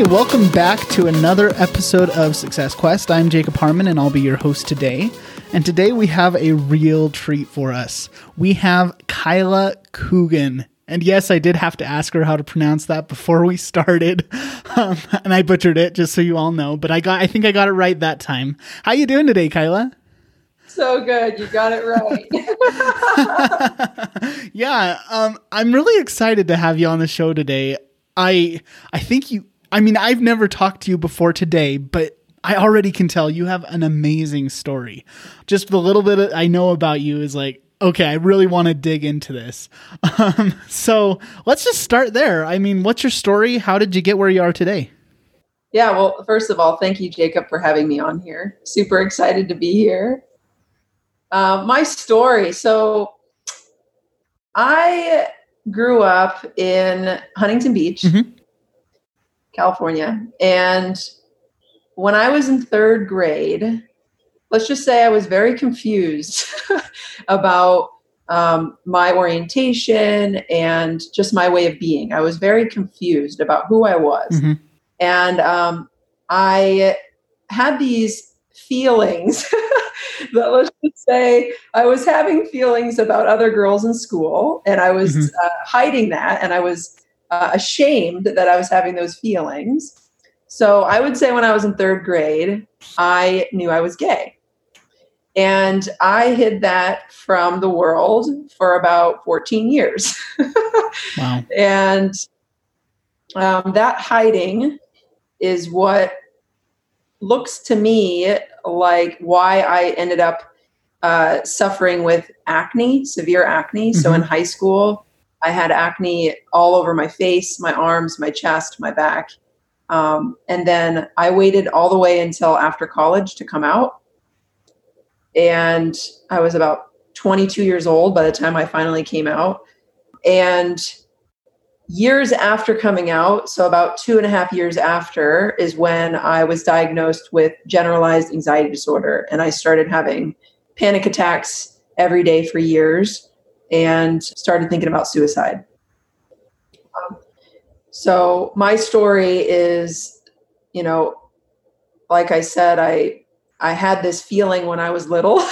Hey, welcome back to another episode of Success Quest. I'm Jacob Harmon and I'll be your host today. And today we have a real treat for us. We have Kyla Coogan. And yes, I did have to ask her how to pronounce that before we started, um, and I butchered it just so you all know. But I got, I think I got it right that time. How you doing today, Kyla? So good, you got it right. yeah, um, I'm really excited to have you on the show today. I, I think you. I mean, I've never talked to you before today, but I already can tell you have an amazing story. Just the little bit I know about you is like, okay, I really want to dig into this. Um, so let's just start there. I mean, what's your story? How did you get where you are today? Yeah, well, first of all, thank you, Jacob, for having me on here. Super excited to be here. Uh, my story. So I grew up in Huntington Beach, mm-hmm. California. And when I was in third grade, let's just say I was very confused about um, my orientation and just my way of being. I was very confused about who I was. Mm-hmm. And um, I had these feelings that let's just say I was having feelings about other girls in school and I was mm-hmm. uh, hiding that and I was uh, ashamed that I was having those feelings. So I would say when I was in third grade, I knew I was gay. And I hid that from the world for about 14 years. wow. And um, that hiding is what looks to me like why I ended up uh, suffering with acne, severe acne. Mm-hmm. So in high school, I had acne all over my face, my arms, my chest, my back. Um, and then I waited all the way until after college to come out and I was about 22 years old by the time I finally came out. And years after coming out, so about two and a half years after, is when I was diagnosed with generalized anxiety disorder. And I started having panic attacks every day for years and started thinking about suicide. Um, so my story is, you know, like I said, I I had this feeling when I was little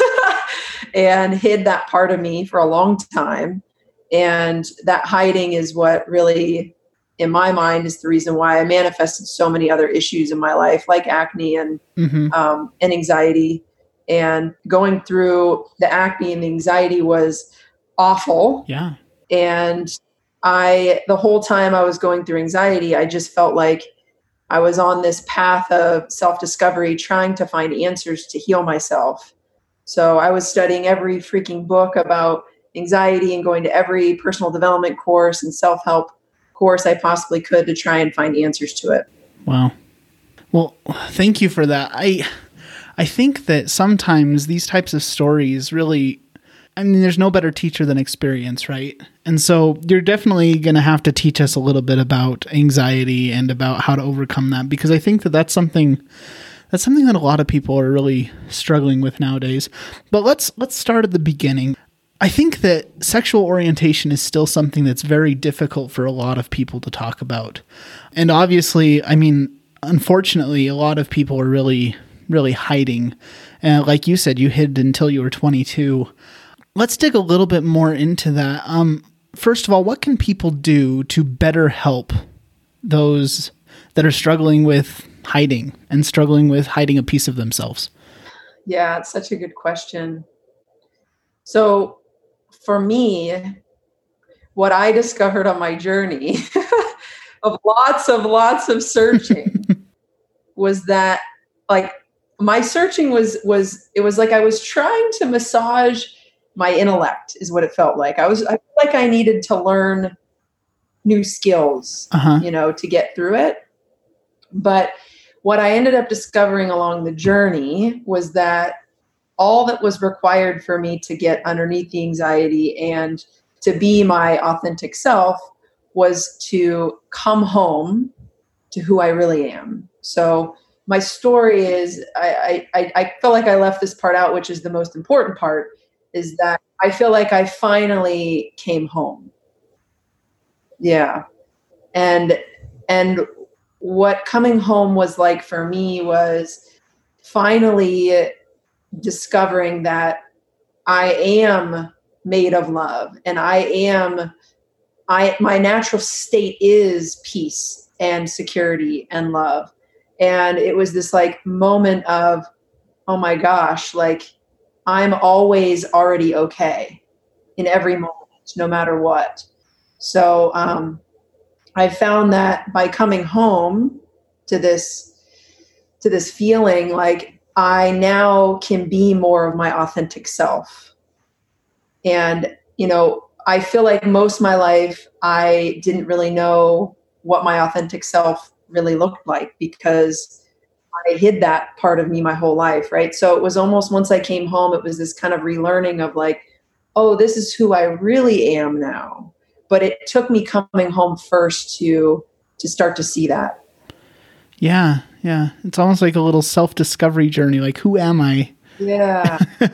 and hid that part of me for a long time. And that hiding is what really, in my mind, is the reason why I manifested so many other issues in my life, like acne and mm-hmm. um, and anxiety. And going through the acne and the anxiety was awful. Yeah. And I, the whole time I was going through anxiety, I just felt like I was on this path of self discovery, trying to find answers to heal myself. So I was studying every freaking book about anxiety and going to every personal development course and self help course I possibly could to try and find answers to it. Wow. Well, thank you for that. I I think that sometimes these types of stories really I mean, there's no better teacher than experience, right? And so you're definitely going to have to teach us a little bit about anxiety and about how to overcome that because I think that that's something that's something that a lot of people are really struggling with nowadays. But let's let's start at the beginning. I think that sexual orientation is still something that's very difficult for a lot of people to talk about. And obviously, I mean, unfortunately, a lot of people are really really hiding. And like you said, you hid until you were 22 let's dig a little bit more into that. Um, first of all, what can people do to better help those that are struggling with hiding and struggling with hiding a piece of themselves? Yeah, it's such a good question. So, for me, what I discovered on my journey of lots of lots of searching was that like my searching was was it was like I was trying to massage my intellect is what it felt like. I was I felt like I needed to learn new skills, uh-huh. you know, to get through it. But what I ended up discovering along the journey was that all that was required for me to get underneath the anxiety and to be my authentic self was to come home to who I really am. So my story is I, I, I feel like I left this part out, which is the most important part, is that I feel like I finally came home. Yeah. And and what coming home was like for me was finally discovering that I am made of love and I am I my natural state is peace and security and love. And it was this like moment of oh my gosh, like I'm always already okay in every moment no matter what. So um I found that by coming home to this to this feeling like I now can be more of my authentic self. And you know, I feel like most of my life I didn't really know what my authentic self really looked like because I hid that part of me my whole life, right? So it was almost once I came home, it was this kind of relearning of like, oh, this is who I really am now. But it took me coming home first to to start to see that. Yeah yeah. It's almost like a little self-discovery journey like who am i? Yeah.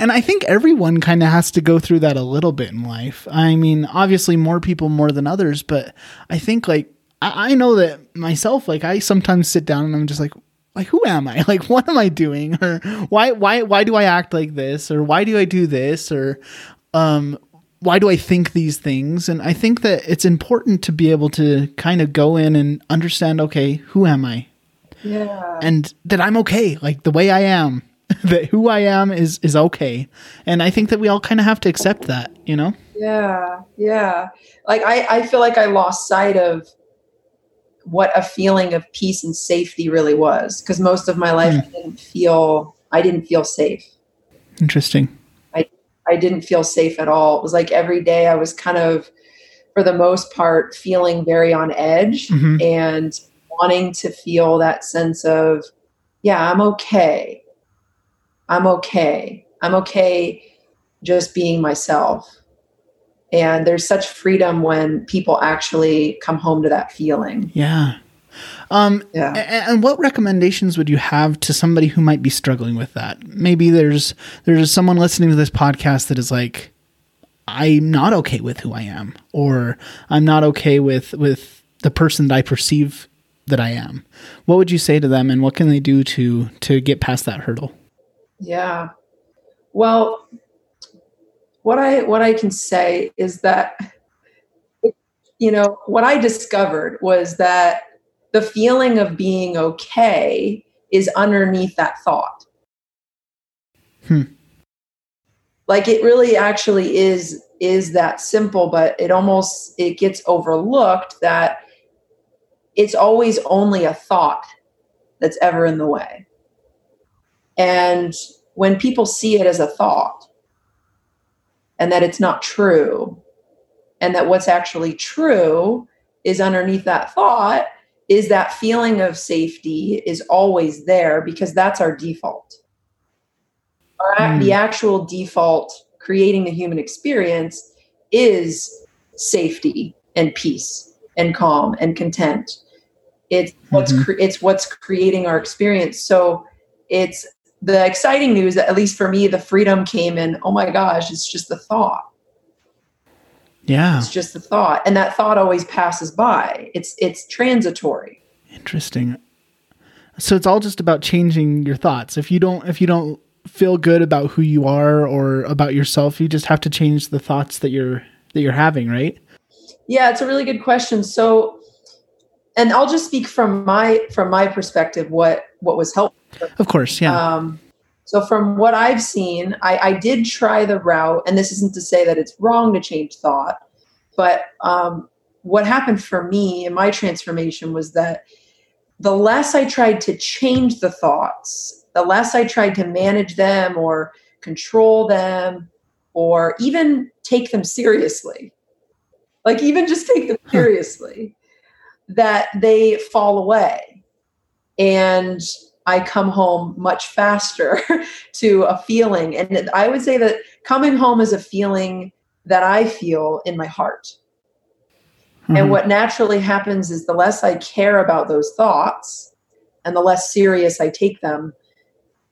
And i think everyone kind of has to go through that a little bit in life. I mean obviously more people more than others but i think like I, I know that myself like i sometimes sit down and i'm just like like who am i like what am i doing or why why why do i act like this or why do i do this or um why do I think these things? And I think that it's important to be able to kind of go in and understand, okay, who am I? Yeah. And that I'm okay, like the way I am. that who I am is is okay. And I think that we all kind of have to accept that, you know? Yeah. Yeah. Like I, I feel like I lost sight of what a feeling of peace and safety really was. Because most of my life mm. I didn't feel I didn't feel safe. Interesting. I I didn't feel safe at all. It was like every day I was kind of, for the most part, feeling very on edge mm-hmm. and wanting to feel that sense of, yeah, I'm okay. I'm okay. I'm okay just being myself. And there's such freedom when people actually come home to that feeling. Yeah. Um, yeah. And what recommendations would you have to somebody who might be struggling with that? Maybe there's there's someone listening to this podcast that is like, I'm not okay with who I am, or I'm not okay with with the person that I perceive that I am. What would you say to them, and what can they do to to get past that hurdle? Yeah. Well, what I what I can say is that you know what I discovered was that the feeling of being okay is underneath that thought. Hmm. Like it really actually is is that simple, but it almost it gets overlooked that it's always only a thought that's ever in the way. And when people see it as a thought and that it's not true, and that what's actually true is underneath that thought, is that feeling of safety is always there because that's our default. Our, mm. The actual default creating the human experience is safety and peace and calm and content. It's what's mm-hmm. cre- it's what's creating our experience. So it's the exciting news at least for me, the freedom came in. Oh my gosh, it's just the thought. Yeah. It's just the thought. And that thought always passes by. It's it's transitory. Interesting. So it's all just about changing your thoughts. If you don't if you don't feel good about who you are or about yourself, you just have to change the thoughts that you're that you're having, right? Yeah, it's a really good question. So and I'll just speak from my from my perspective what what was helpful. Of course, yeah. Um, so, from what I've seen, I, I, did try the route, and this isn't to say that it's wrong to change thought, but um, what happened for me in my transformation was that the less I tried to change the thoughts, the less I tried to manage them or control them or even take them seriously, like even just take them seriously, that they fall away. And I come home much faster to a feeling. And I would say that coming home is a feeling that I feel in my heart. Mm-hmm. And what naturally happens is the less I care about those thoughts and the less serious I take them,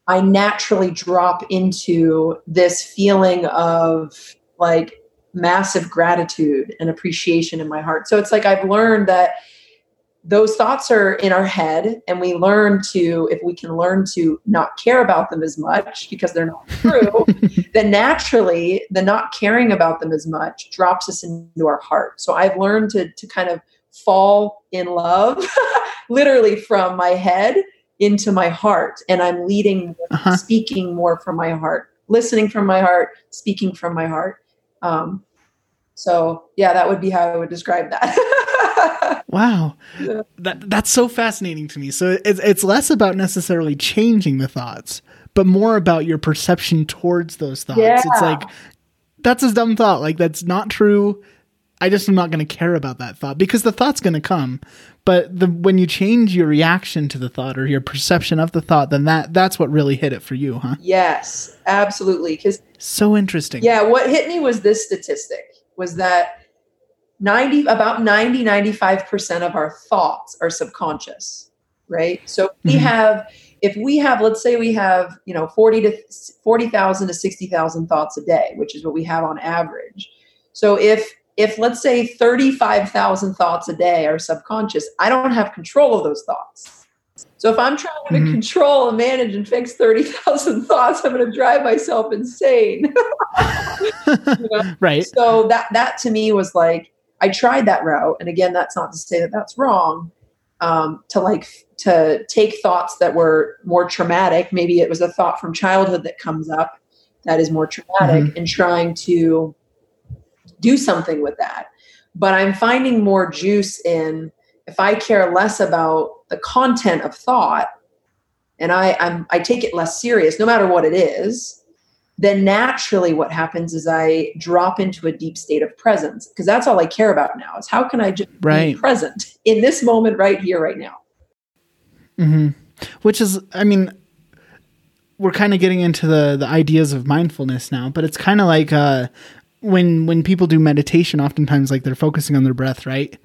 I naturally drop into this feeling of like massive gratitude and appreciation in my heart. So it's like I've learned that those thoughts are in our head and we learn to if we can learn to not care about them as much because they're not true then naturally the not caring about them as much drops us into our heart. So i've learned to to kind of fall in love literally from my head into my heart and i'm leading uh-huh. speaking more from my heart listening from my heart speaking from my heart. Um, so yeah that would be how i would describe that wow yeah. that that's so fascinating to me so it's, it's less about necessarily changing the thoughts but more about your perception towards those thoughts yeah. it's like that's a dumb thought like that's not true I just am not going to care about that thought because the thought's going to come. But the when you change your reaction to the thought or your perception of the thought, then that that's what really hit it for you, huh? Yes, absolutely. Because so interesting. Yeah, what hit me was this statistic was that 90 about 90 95% of our thoughts are subconscious, right? So we mm-hmm. have if we have let's say we have, you know, 40 to 40,000 to 60,000 thoughts a day, which is what we have on average. So if if let's say 35,000 thoughts a day are subconscious, I don't have control of those thoughts. So if I'm trying to mm-hmm. control and manage and fix 30,000 thoughts, I'm going to drive myself insane. you know? Right. So that that to me was like I tried that route and again that's not to say that that's wrong. Um, to like to take thoughts that were more traumatic, maybe it was a thought from childhood that comes up that is more traumatic mm-hmm. and trying to do something with that. But I'm finding more juice in if I care less about the content of thought and I, I'm, I take it less serious, no matter what it is, then naturally what happens is I drop into a deep state of presence because that's all I care about now is how can I just right. be present in this moment right here, right now. Mm-hmm. Which is, I mean, we're kind of getting into the the ideas of mindfulness now, but it's kind of like uh, when when people do meditation oftentimes like they're focusing on their breath right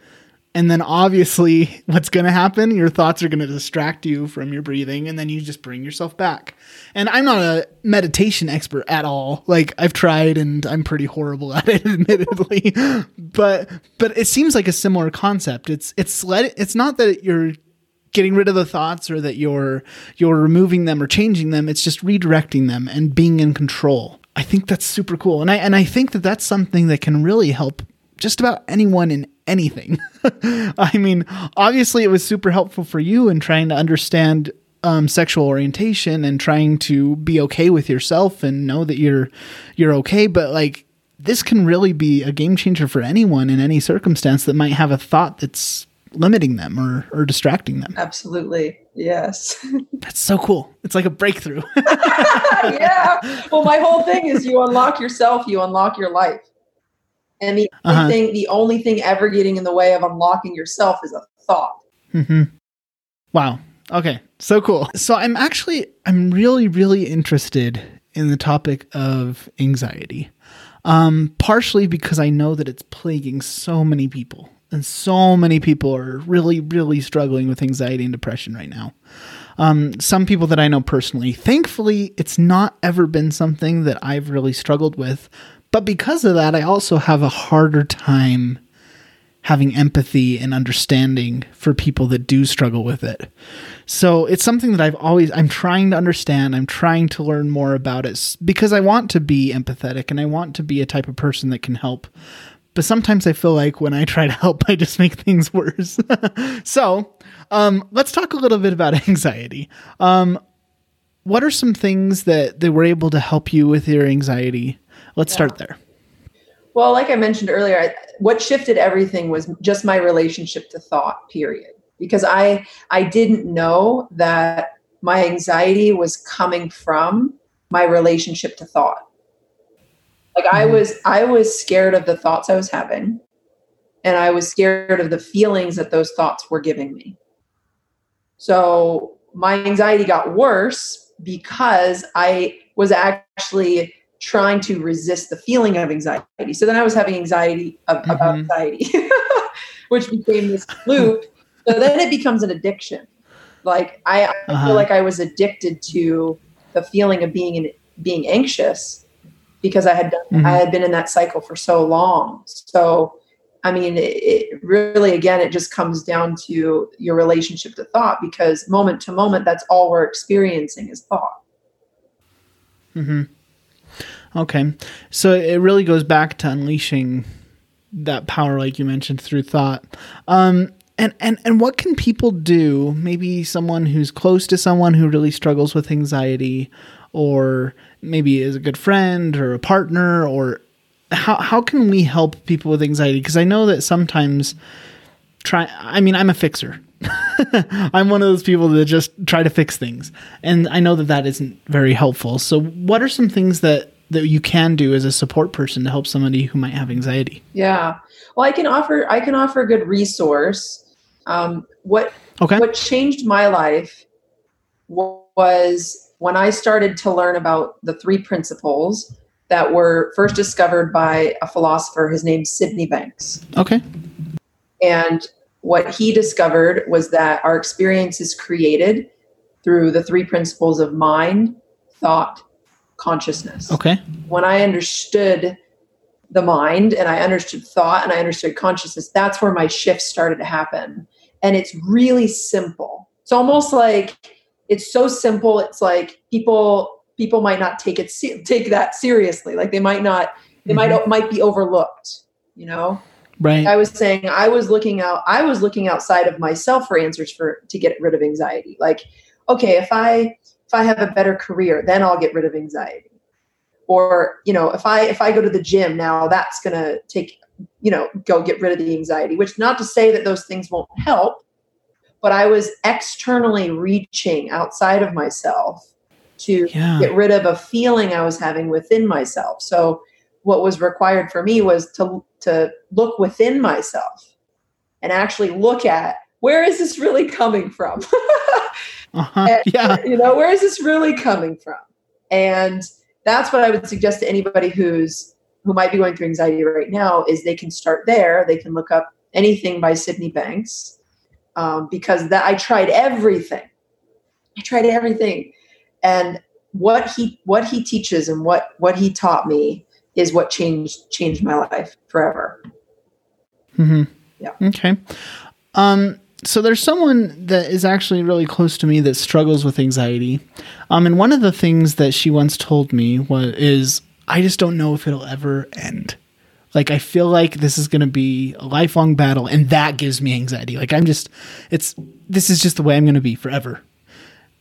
and then obviously what's going to happen? Your thoughts are going to distract you from your breathing and then you just bring yourself back. And i'm not a meditation expert at all. Like i've tried and i'm pretty horrible at it admittedly. But but it seems like a similar concept. It's it's let it's not that you're getting rid of the thoughts or that you're you're removing them or changing them. It's just redirecting them and being in control. I think that's super cool. And I and I think that that's something that can really help just about anyone in anything. I mean, obviously it was super helpful for you in trying to understand um, sexual orientation and trying to be okay with yourself and know that you're you're okay, but like this can really be a game changer for anyone in any circumstance that might have a thought that's limiting them or, or distracting them. Absolutely. Yes. That's so cool. It's like a breakthrough. yeah. Well, my whole thing is you unlock yourself, you unlock your life. And the uh-huh. only thing, the only thing ever getting in the way of unlocking yourself is a thought. Mm-hmm. Wow. Okay. So cool. So I'm actually I'm really really interested in the topic of anxiety. Um, partially because I know that it's plaguing so many people and so many people are really, really struggling with anxiety and depression right now. Um, some people that I know personally, thankfully, it's not ever been something that I've really struggled with. But because of that, I also have a harder time having empathy and understanding for people that do struggle with it. So it's something that I've always, I'm trying to understand. I'm trying to learn more about it because I want to be empathetic and I want to be a type of person that can help but sometimes I feel like when I try to help, I just make things worse. so, um, let's talk a little bit about anxiety. Um, what are some things that, that were able to help you with your anxiety? Let's yeah. start there. Well, like I mentioned earlier, what shifted everything was just my relationship to thought, period. Because I I didn't know that my anxiety was coming from my relationship to thought. Like mm-hmm. I was I was scared of the thoughts I was having and I was scared of the feelings that those thoughts were giving me. So my anxiety got worse because I was actually trying to resist the feeling of anxiety. So then I was having anxiety of, mm-hmm. about anxiety, which became this loop. So then it becomes an addiction. Like I, I uh-huh. feel like I was addicted to the feeling of being in, being anxious because I had done, mm-hmm. I had been in that cycle for so long. So I mean, it, it really, again, it just comes down to your relationship to thought because moment to moment, that's all we're experiencing is thought. hmm Okay. So it really goes back to unleashing that power, like you mentioned, through thought. Um, and, and, and what can people do? Maybe someone who's close to someone who really struggles with anxiety, or maybe is a good friend or a partner, or how, how can we help people with anxiety? Because I know that sometimes try, I mean, I'm a fixer. I'm one of those people that just try to fix things. And I know that that isn't very helpful. So, what are some things that that you can do as a support person to help somebody who might have anxiety? Yeah. Well, I can offer I can offer a good resource. Um, what Okay. what changed my life was when I started to learn about the three principles that were first discovered by a philosopher. His name's Sydney Banks. Okay. And what he discovered was that our experience is created through the three principles of mind, thought, consciousness. Okay. When I understood the mind and I understood thought and I understood consciousness, that's where my shift started to happen. And it's really simple. It's almost like it's so simple. It's like people people might not take it se- take that seriously. Like they might not they might mm-hmm. might be overlooked, you know? Right. I was saying I was looking out I was looking outside of myself for answers for to get rid of anxiety. Like, okay, if I if I have a better career, then I'll get rid of anxiety. Or, you know, if I if I go to the gym now, that's going to take, you know, go get rid of the anxiety, which not to say that those things won't help, but I was externally reaching outside of myself to Yeah. get rid of a feeling I was having within myself. So what was required for me was to to look within myself and actually look at where is this really coming from? Uh-huh. And, Yeah. you know, where is this really coming from? And that's what I would suggest to anybody who's who might be going through anxiety right now is they can start there. They can look up anything by Sydney Banks um, because that I tried everything. I tried everything, and what he what he teaches and what what he taught me is what changed changed my life forever. Mm-hmm. Yeah. Okay. Um, so there's someone that is actually really close to me that struggles with anxiety. Um, and one of the things that she once told me was is I just don't know if it'll ever end. Like I feel like this is going to be a lifelong battle, and that gives me anxiety. Like I'm just, it's this is just the way I'm going to be forever.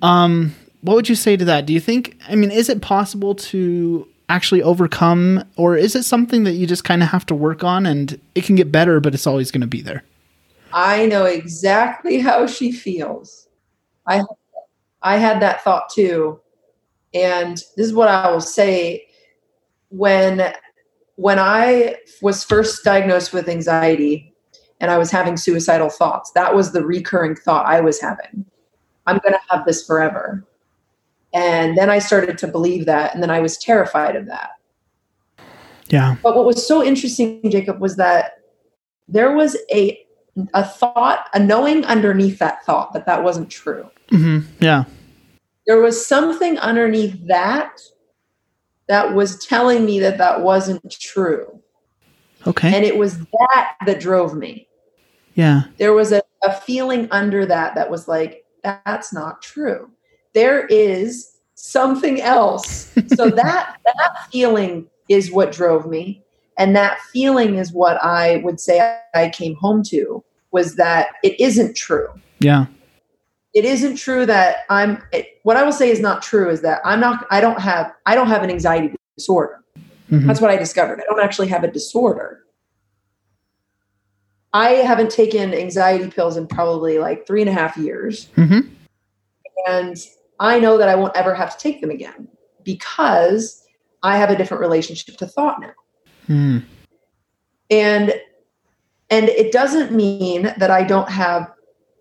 Um, what would you say to that? Do you think? I mean, is it possible to actually overcome, or is it something that you just kind of have to work on, and it can get better, but it's always going to be there? I know exactly how she feels. I I had that thought too. And this is what I will say when when I was first diagnosed with anxiety and I was having suicidal thoughts, that was the recurring thought I was having. I'm going to have this forever. And then I started to believe that and then I was terrified of that. Yeah. But what was so interesting, Jacob, was that there was a a thought, a knowing underneath that thought that that wasn't true. hmm Yeah. There was something underneath that that was telling me that that wasn't true, Okay. and it was that that drove me. yeah. There was a, a feeling under that that was like, that's not true. There is something else. so that that feeling is what drove me. And that feeling is what I would say I came home to was that it isn't true. Yeah. It isn't true that I'm it, what I will say is not true is that I'm not I don't have I don't have an anxiety disorder. Mhm. That's what I discovered. I don't actually have a disorder. I haven't taken anxiety pills in probably like three and a half years. hmm And I know that I won't ever have to take them again because I have a different relationship to thought now. Mm. And and it doesn't mean that I don't have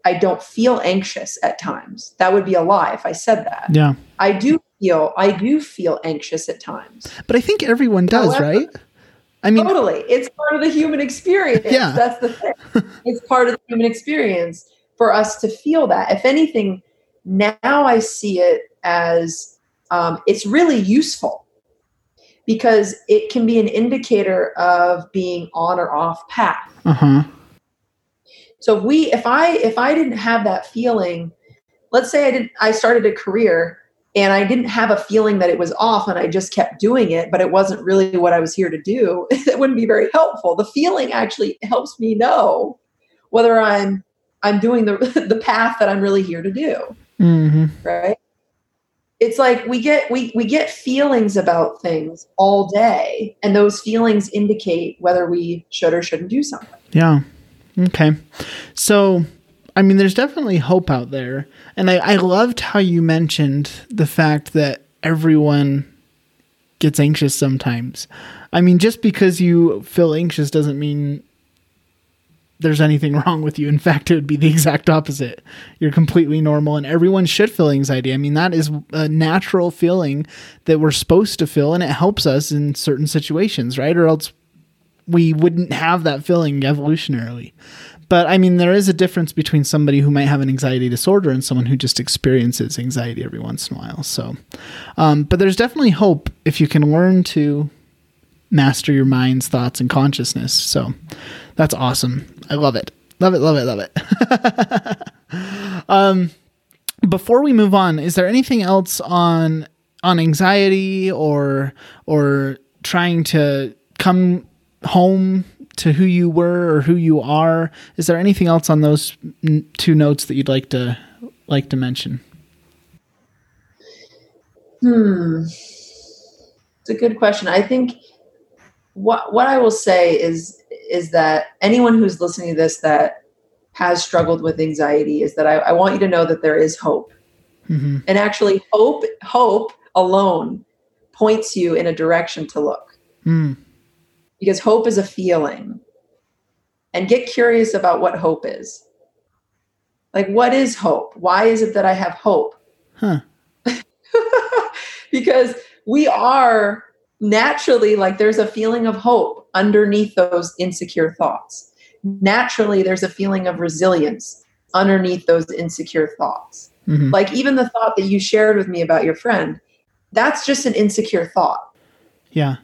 I don't feel anxious at times. That would be a lie if I said that. Yeah. I do feel I do feel anxious at times. But I think everyone does, However- right? I mean, totally. It's part of the human experience. Yeah. That's the thing. it's part of the human experience for us to feel that. If anything, now I see it as um, it's really useful because it can be an indicator of being on or off path. Uh-huh. So if we if I if I didn't have that feeling, let's say I didn't I started a career and I didn't have a feeling that it was off and I just kept doing it, but it wasn't really what I was here to do, it wouldn't be very helpful. The feeling actually helps me know whether I'm I'm doing the the path that I'm really here to do. Mm-hmm. Right? It's like we get we we get feelings about things all day, and those feelings indicate whether we should or shouldn't do something. Yeah. Okay. So, I mean, there's definitely hope out there. And I, I loved how you mentioned the fact that everyone gets anxious sometimes. I mean, just because you feel anxious doesn't mean there's anything wrong with you. In fact, it would be the exact opposite. You're completely normal, and everyone should feel anxiety. I mean, that is a natural feeling that we're supposed to feel, and it helps us in certain situations, right? Or else we wouldn't have that feeling evolutionarily. But I mean, there is a difference between somebody who might have an anxiety disorder and someone who just experiences anxiety every once in a while. So, um, but there's definitely hope if you can learn to master your mind's thoughts and consciousness. So, that's awesome. I love it. Love it. Love it. Love it. um, before we move on, is there anything else on on anxiety or or trying to come home to who you were or who you are. Is there anything else on those two notes that you'd like to like to mention? Hmm. It's a good question. I think what what I will say is is that anyone who's listening to this that has struggled with anxiety is that I, I want you to know that there is hope. Mm-hmm. And actually hope hope alone points you in a direction to look. Mm because hope is a feeling. And get curious about what hope is. Like, what is hope? Why is it that I have hope? Huh. because we are naturally like there's a feeling of hope underneath those insecure thoughts. Naturally, there's a feeling of resilience underneath those insecure thoughts. Mm-hmm. Like, even the thought that you shared with me about your friend, that's just an insecure thought. Yeah.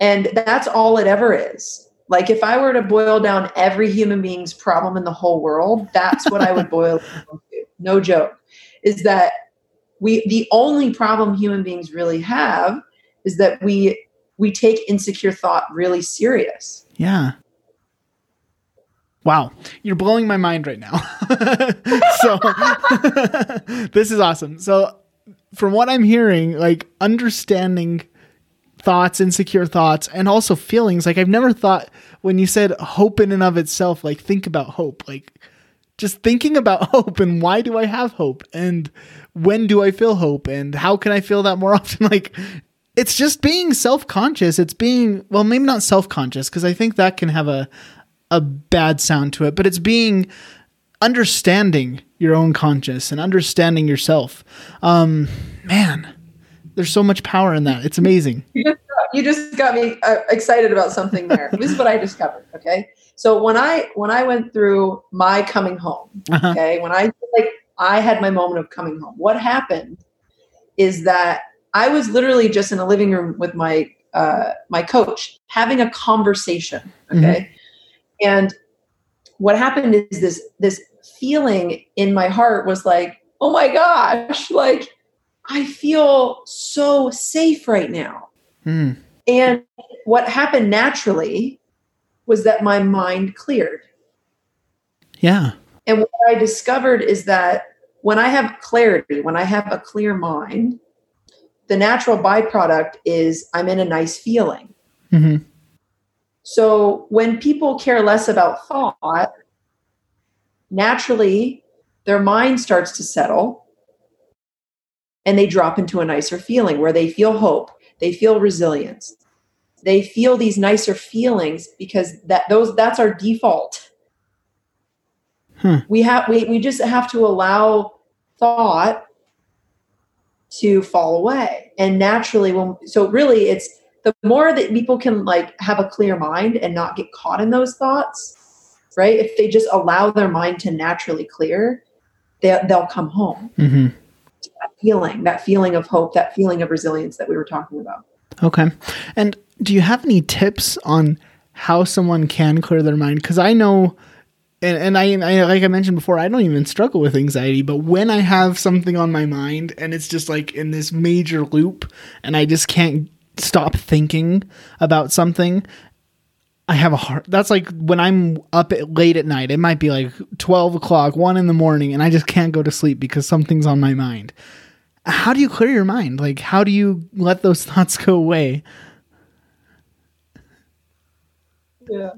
And that's all it ever is. Like if I were to boil down every human being's problem in the whole world, that's what I would boil down to. No joke. Is that we the only problem human beings really have is that we we take insecure thought really serious. Yeah. Wow, you're blowing my mind right now. so this is awesome. So from what I'm hearing, like understanding thoughts, insecure thoughts, and also feelings. Like I've never thought when you said hope in and of itself, like think about hope. Like just thinking about hope and why do I have hope and when do I feel hope and how can I feel that more often? Like it's just being self-conscious. It's being well, maybe not self-conscious because I think that can have a a bad sound to it, but it's being understanding your own conscious and understanding yourself. Um, man, there's so much power in that. It's amazing. You just, you just got me uh, excited about something there. this is what I discovered. Okay, so when I when I went through my coming home, uh-huh. okay, when I like I had my moment of coming home. What happened is that I was literally just in a living room with my uh, my coach having a conversation. Okay, mm-hmm. and what happened is this this feeling in my heart was like, oh my gosh, like I feel so safe right now. Mm. And what happened naturally was that my mind cleared. Yeah. And what I discovered is that when I have clarity, when I have a clear mind, the natural byproduct is I'm in a nice feeling. Mm-hmm. So when people care less about thought, naturally their mind starts to settle and they drop into a nicer feeling where they feel hope, they feel resilience. They feel these nicer feelings because that those that's our default. Hmm. We have we, we just have to allow thought to fall away. And naturally when so really it's the more that people can like have a clear mind and not get caught in those thoughts, right? If they just allow their mind to naturally clear, they, they'll come home. Mm-hmm feeling, that feeling of hope, that feeling of resilience that we were talking about. Okay. And do you have any tips on how someone can clear their mind? Because I know, and, and I, I, like I mentioned before, I don't even struggle with anxiety, but when I have something on my mind and it's just like in this major loop and I just can't stop thinking about something, I have a heart. That's like when I'm up at, late at night. It might be like 12 o'clock, 1 in the morning, and I just can't go to sleep because something's on my mind. How do you clear your mind? Like, how do you let those thoughts go away? Yeah.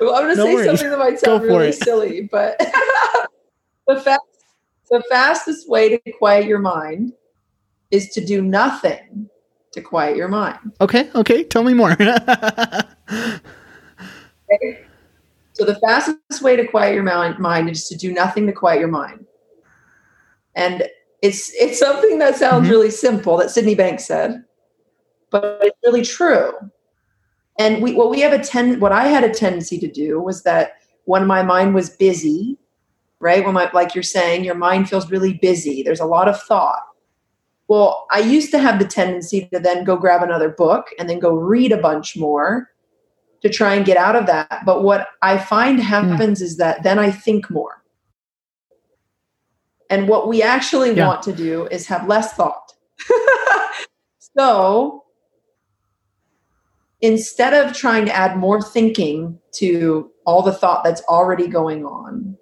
Well, I'm going to no say worries. something that might sound really it. silly, but the, fast, the fastest way to quiet your mind is to do nothing to quiet your mind. Okay, okay. Tell me more. Okay. So the fastest way to quiet your mind is to do nothing to quiet your mind. And it's it's something that sounds mm-hmm. really simple that Sydney Banks said, but it's really true. And we what we have a ten what I had a tendency to do was that when my mind was busy, right? When my like you're saying, your mind feels really busy. There's a lot of thought. Well, I used to have the tendency to then go grab another book and then go read a bunch more to try and get out of that. But what I find hmm. happens mm. is that then I think more. And what we actually yeah. want to do is have less thought. so instead of trying to add more thinking to all the thought that's already going on,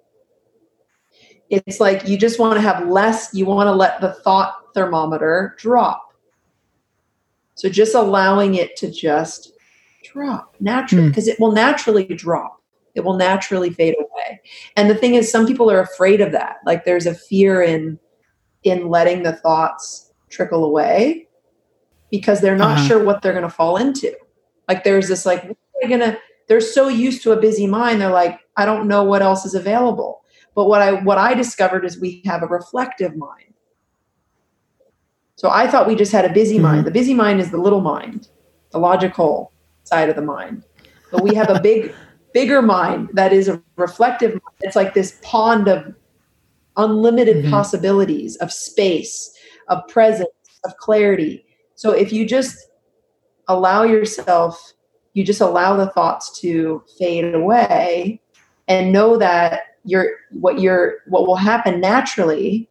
it's like you just want to have less, you want to let the thought thermometer drop. So just allowing it to just drop naturally because hmm. mm. it will naturally drop. It will naturally fade away. And the thing is, some people are afraid of that. Like there's a fear in in letting the thoughts trickle away because they're not uh-huh. sure what they're going to fall into. Like there's this like they're gonna they're so used to a busy mind. They're like, I don't know what else is available. But what I what I discovered is we have a reflective mind. So I thought we just had a busy mm-hmm. mind. The busy mind is the little mind, the logical, side of the mind. But we have a big, bigger mind that is a reflective mind. It's like this pond of unlimited mm-hmm. possibilities of space, of presence, of clarity. So if you just allow yourself, you just allow the thoughts to fade away and know that you're what you're what will happen naturally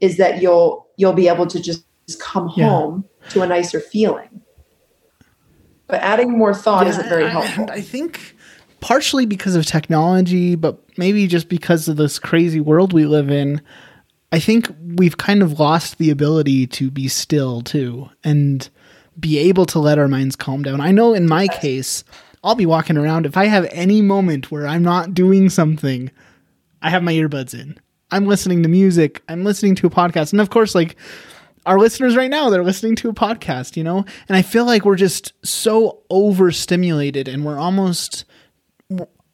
is that you'll you'll be able to just come home to a nicer feeling. But adding more thought yeah, isn't very helpful. I, I think partially because of technology, but maybe just because of this crazy world we live in, I think we've kind of lost the ability to be still too. And be able to let our minds calm down. I know in my case, I'll be walking around. If I have any moment where I'm not doing something, I have my earbuds in. I'm listening to music. I'm listening to a podcast. And of course, like our listeners right now they're listening to a podcast you know and i feel like we're just so overstimulated and we're almost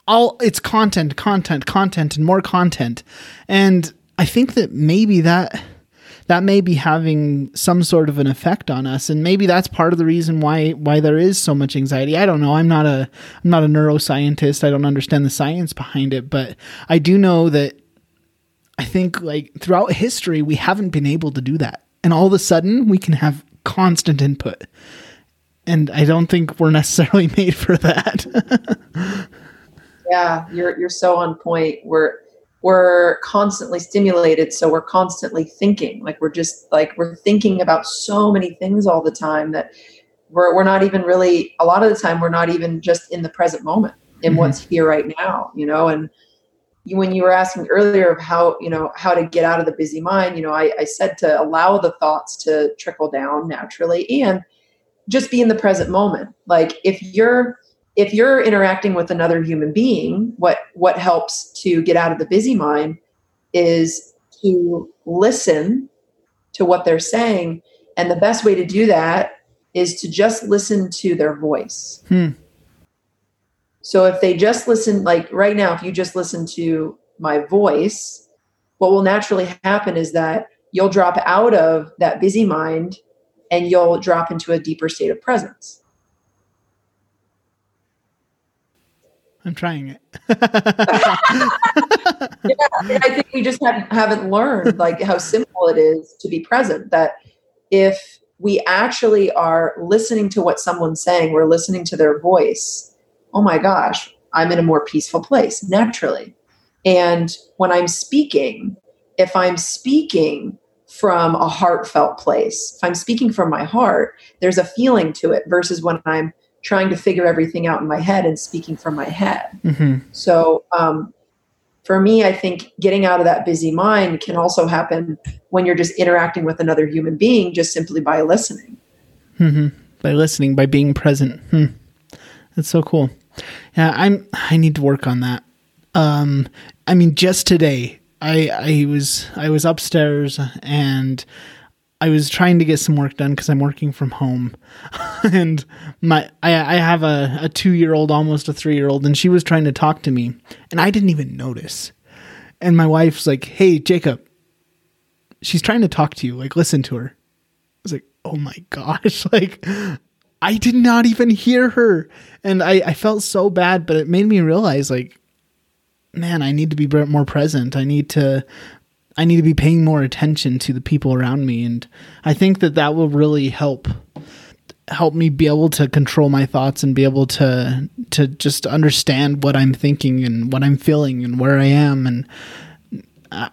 all it's content content content and more content and i think that maybe that that may be having some sort of an effect on us and maybe that's part of the reason why why there is so much anxiety i don't know i'm not a i'm not a neuroscientist i don't understand the science behind it but i do know that i think like throughout history we haven't been able to do that and all of a sudden we can have constant input. And I don't think we're necessarily made for that. yeah, you're you're so on point. We're we're constantly stimulated, so we're constantly thinking. Like we're just like we're thinking about so many things all the time that we're we're not even really a lot of the time we're not even just in the present moment in mm-hmm. what's here right now, you know, and when you were asking earlier of how you know how to get out of the busy mind you know I, I, said to allow the thoughts to trickle down naturally and just be in the present moment like if you're if you're interacting with another human being what what helps to get out of the busy mind is to listen to what they're saying. And the best way to do that is to just listen to their voice. Hmm. So if they just listen, like right now, if you just listen to my voice, what will naturally happen is that you'll drop out of that busy mind and you'll drop into a deeper state of presence. I'm trying it. yeah, I think we just haven't, haven't learned like how simple it is to be present. That if we actually are listening to what someone's saying, we're listening to their voice. Oh my gosh, I'm in a more peaceful place naturally. And when I'm speaking, if I'm speaking from a heartfelt place, if I'm speaking from my heart, there's a feeling to it versus when I'm trying to figure everything out in my head and speaking from my head. Mm-hmm. So, um, for me, I think getting out of that busy mind can also happen when you're just interacting with another human being just simply by listening. Mm-hmm. By listening, by being present. Hmm. That's so cool. Yeah, I'm. I need to work on that. Um, I mean, just today, I I was I was upstairs and I was trying to get some work done because I'm working from home, and my I, I have a, a two year old, almost a three year old, and she was trying to talk to me, and I didn't even notice. And my wife's like, "Hey, Jacob, she's trying to talk to you. Like, listen to her." I was like, "Oh my gosh!" Like, I did not even hear her, and I I felt so bad, but it made me realize like man, I need to be more present. I need to I need to be paying more attention to the people around me and I think that that will really help help me be able to control my thoughts and be able to to just understand what I'm thinking and what I'm feeling and where I am and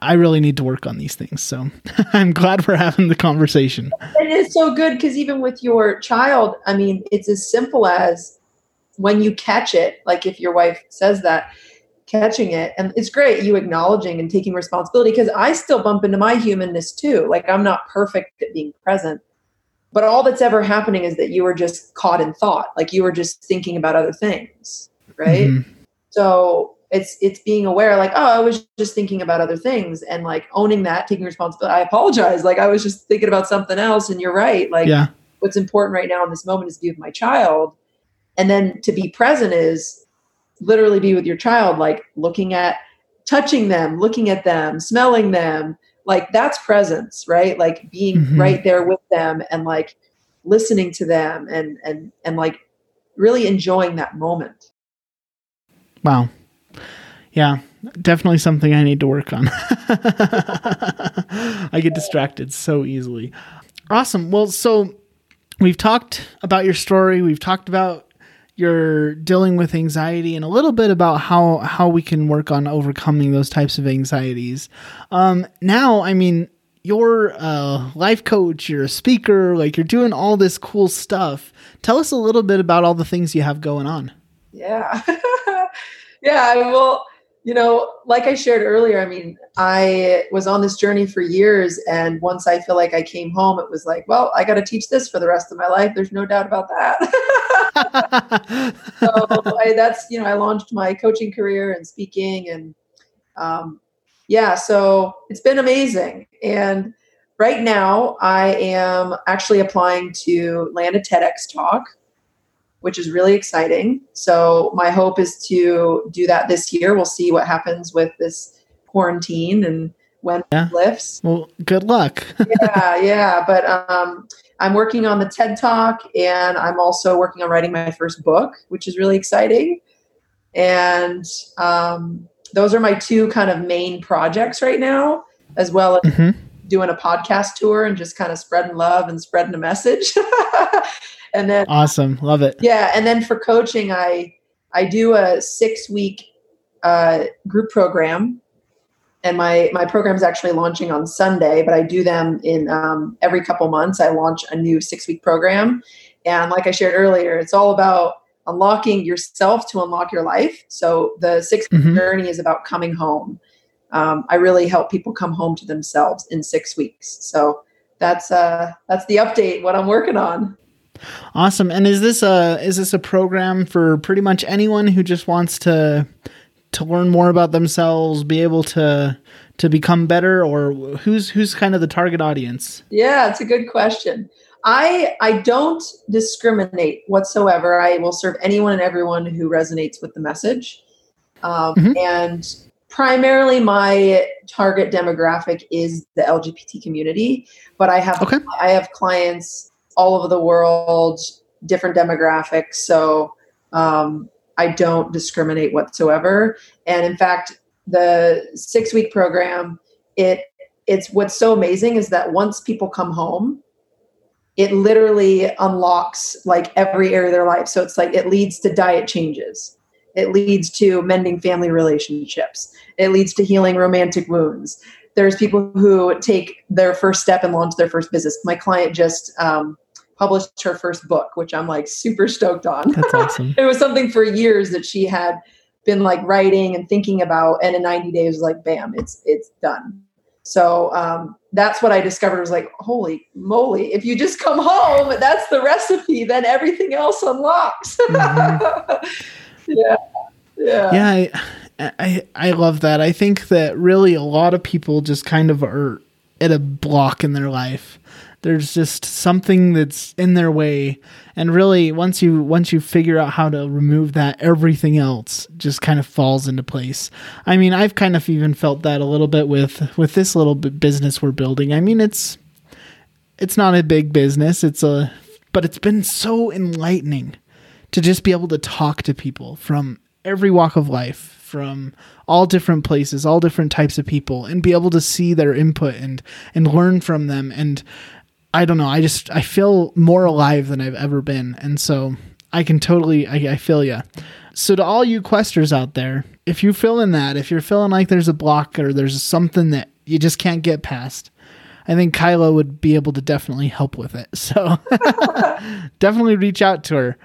I really need to work on these things. So I'm glad we're having the conversation. It is so good because even with your child, I mean, it's as simple as when you catch it, like if your wife says that, catching it and it's great you acknowledging and taking responsibility because i still bump into my humanness too like i'm not perfect at being present but all that's ever happening is that you were just caught in thought like you were just thinking about other things right mm-hmm. so it's it's being aware like oh i was just thinking about other things and like owning that taking responsibility i apologize like i was just thinking about something else and you're right like yeah. what's important right now in this moment is to be with my child and then to be present is literally be with your child, like looking at, touching them, looking at them, smelling them. Like that's presence, right? Like being mm-hmm. right there with them and like listening to them and and and like really enjoying that moment. Wow. Yeah, definitely something I need to work on. I get distracted so easily. Awesome. Well, so we've talked about your story, we've talked about you're dealing with anxiety and a little bit about how how we can work on overcoming those types of anxieties. Um, now, I mean, you're a life coach, you're a speaker, like you're doing all this cool stuff. Tell us a little bit about all the things you have going on. Yeah. yeah, well, you know, like I shared earlier, I mean, I was on this journey for years. And once I feel like I came home, it was like, well, I got to teach this for the rest of my life. There's no doubt about that. so I, that's, you know, I launched my coaching career and speaking. And um, yeah, so it's been amazing. And right now, I am actually applying to land a TEDx talk which is really exciting. So my hope is to do that this year. We'll see what happens with this quarantine and when yeah. it lifts. Well, good luck. yeah, yeah. But um, I'm working on the TED Talk, and I'm also working on writing my first book, which is really exciting. And um, those are my two kind of main projects right now, as well as mm-hmm. doing a podcast tour and just kind of spreading love and spreading a message. and then awesome, love it. Yeah, and then for coaching, I I do a six week uh, group program, and my my program is actually launching on Sunday, but I do them in um, every couple months. I launch a new six week program, and like I shared earlier, it's all about unlocking yourself to unlock your life. So the 6 mm-hmm. journey is about coming home. Um, I really help people come home to themselves in six weeks. So that's uh that's the update. What I'm working on. Awesome. And is this a is this a program for pretty much anyone who just wants to to learn more about themselves, be able to to become better or who's who's kind of the target audience? Yeah, it's a good question. I I don't discriminate whatsoever. I will serve anyone and everyone who resonates with the message. Um, mm-hmm. and primarily my target demographic is the LGBT community, but I have okay. I have clients all over the world, different demographics. So um, I don't discriminate whatsoever. And in fact, the six week program, it it's what's so amazing is that once people come home, it literally unlocks like every area of their life. So it's like it leads to diet changes. It leads to mending family relationships. It leads to healing romantic wounds. There's people who take their first step and launch their first business. My client just um, published her first book, which I'm like super stoked on. That's awesome. it was something for years that she had been like writing and thinking about, and in 90 days, like bam, it's it's done. So um, that's what I discovered was like, holy moly, if you just come home, that's the recipe, then everything else unlocks. Mm-hmm. yeah. Yeah. Yeah. I, I, I love that. I think that really a lot of people just kind of are at a block in their life there's just something that's in their way. And really once you once you figure out how to remove that everything else just kind of falls into place. I mean i've kind of even felt that a little bit with with this little business we're building. I mean it's it's not a big business. It's a but it's been so enlightening to just be able to talk to people from every walk of life from all different places all different types of people and be able to see their input and and learn from them. And I don't know. I just I feel more alive than I've ever been, and so I can totally I, I feel you. So to all you questers out there, if you're feeling that, if you're feeling like there's a block or there's something that you just can't get past, I think Kyla would be able to definitely help with it. So definitely reach out to her.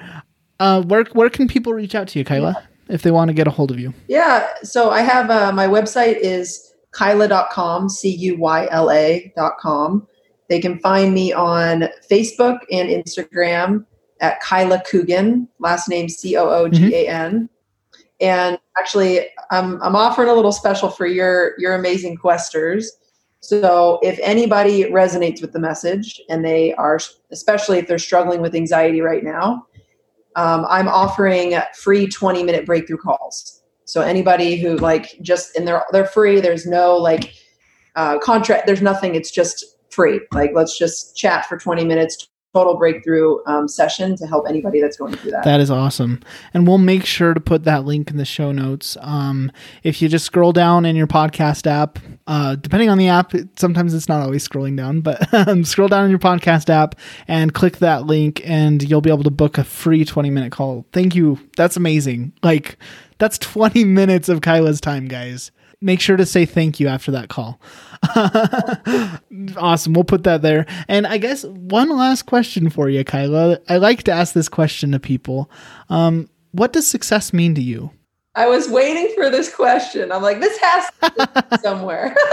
Uh, where where can people reach out to you, Kyla, yeah. if they want to get a hold of you? Yeah, so I have uh, my website is cuyla.com, c u y l a.com. They can find me on Facebook and Instagram at Kyla Coogan, last name C O O G A N. Mm-hmm. And actually, I'm, I'm offering a little special for your, your amazing questers. So if anybody resonates with the message and they are, especially if they're struggling with anxiety right now, um, I'm offering free 20 minute breakthrough calls. So anybody who like just and they're they're free. There's no like uh, contract. There's nothing. It's just free. Like, let's just chat for 20 minutes, total breakthrough um, session to help anybody that's going through that. That is awesome. And we'll make sure to put that link in the show notes. Um, if you just scroll down in your podcast app, uh, depending on the app, sometimes it's not always scrolling down, but um, scroll down in your podcast app and click that link, and you'll be able to book a free 20 minute call. Thank you. That's amazing. Like, that's 20 minutes of Kyla's time, guys make sure to say thank you after that call. awesome. We'll put that there. And I guess one last question for you, Kyla. I like to ask this question to people. Um, what does success mean to you? I was waiting for this question. I'm like, this has to be somewhere.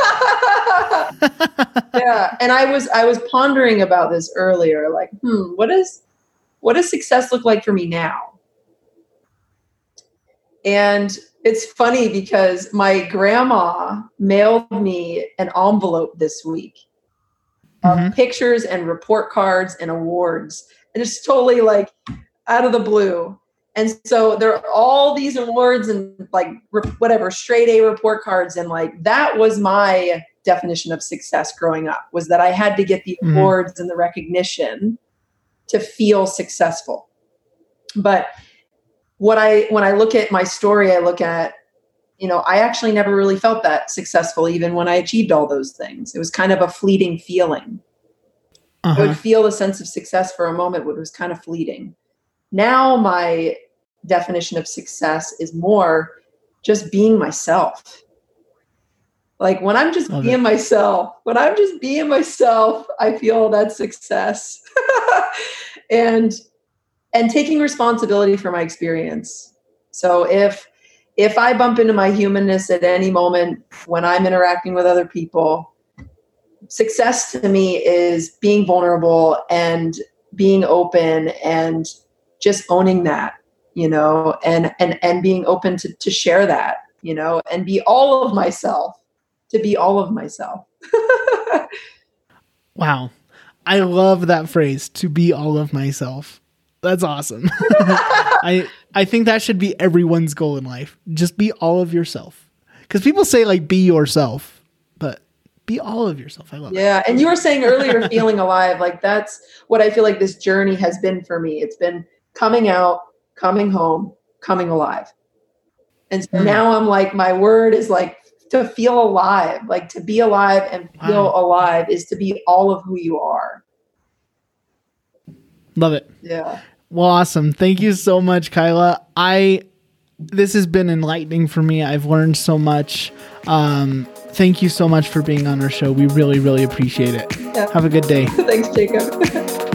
yeah. And I was I was pondering about this earlier. Like, hmm, what is what does success look like for me now? And it's funny because my grandma mailed me an envelope this week of mm-hmm. pictures and report cards and awards. And it's totally like out of the blue. And so there are all these awards and like whatever straight A report cards. And like that was my definition of success growing up was that I had to get the mm-hmm. awards and the recognition to feel successful. But what I when I look at my story, I look at you know, I actually never really felt that successful even when I achieved all those things. It was kind of a fleeting feeling. Uh-huh. I would uh-huh. feel a sense of success for a moment, but it was kind of fleeting. Now my definition of success is more just being myself. Like when I'm just Love being it. myself, when I'm just being myself, I feel that success. and and taking responsibility for my experience. So if if I bump into my humanness at any moment when I'm interacting with other people, success to me is being vulnerable and being open and just owning that, you know, and and and being open to to share that, you know, and be all of myself, to be all of myself. wow. I love that phrase, to be all of myself. That's awesome. I I think that should be everyone's goal in life. Just be all of yourself. Cuz people say like be yourself, but be all of yourself. I love it. Yeah, it. and you were saying earlier feeling alive, like that's what I feel like this journey has been for me. It's been coming out, coming home, coming alive. And so mm. now I'm like my word is like to feel alive, like to be alive and feel wow. alive is to be all of who you are Love it. Yeah. Well, awesome. Thank you so much, Kyla. I this has been enlightening for me. I've learned so much. Um, thank you so much for being on our show. We really, really appreciate it. Yeah. Have a good day. Thanks, Jacob.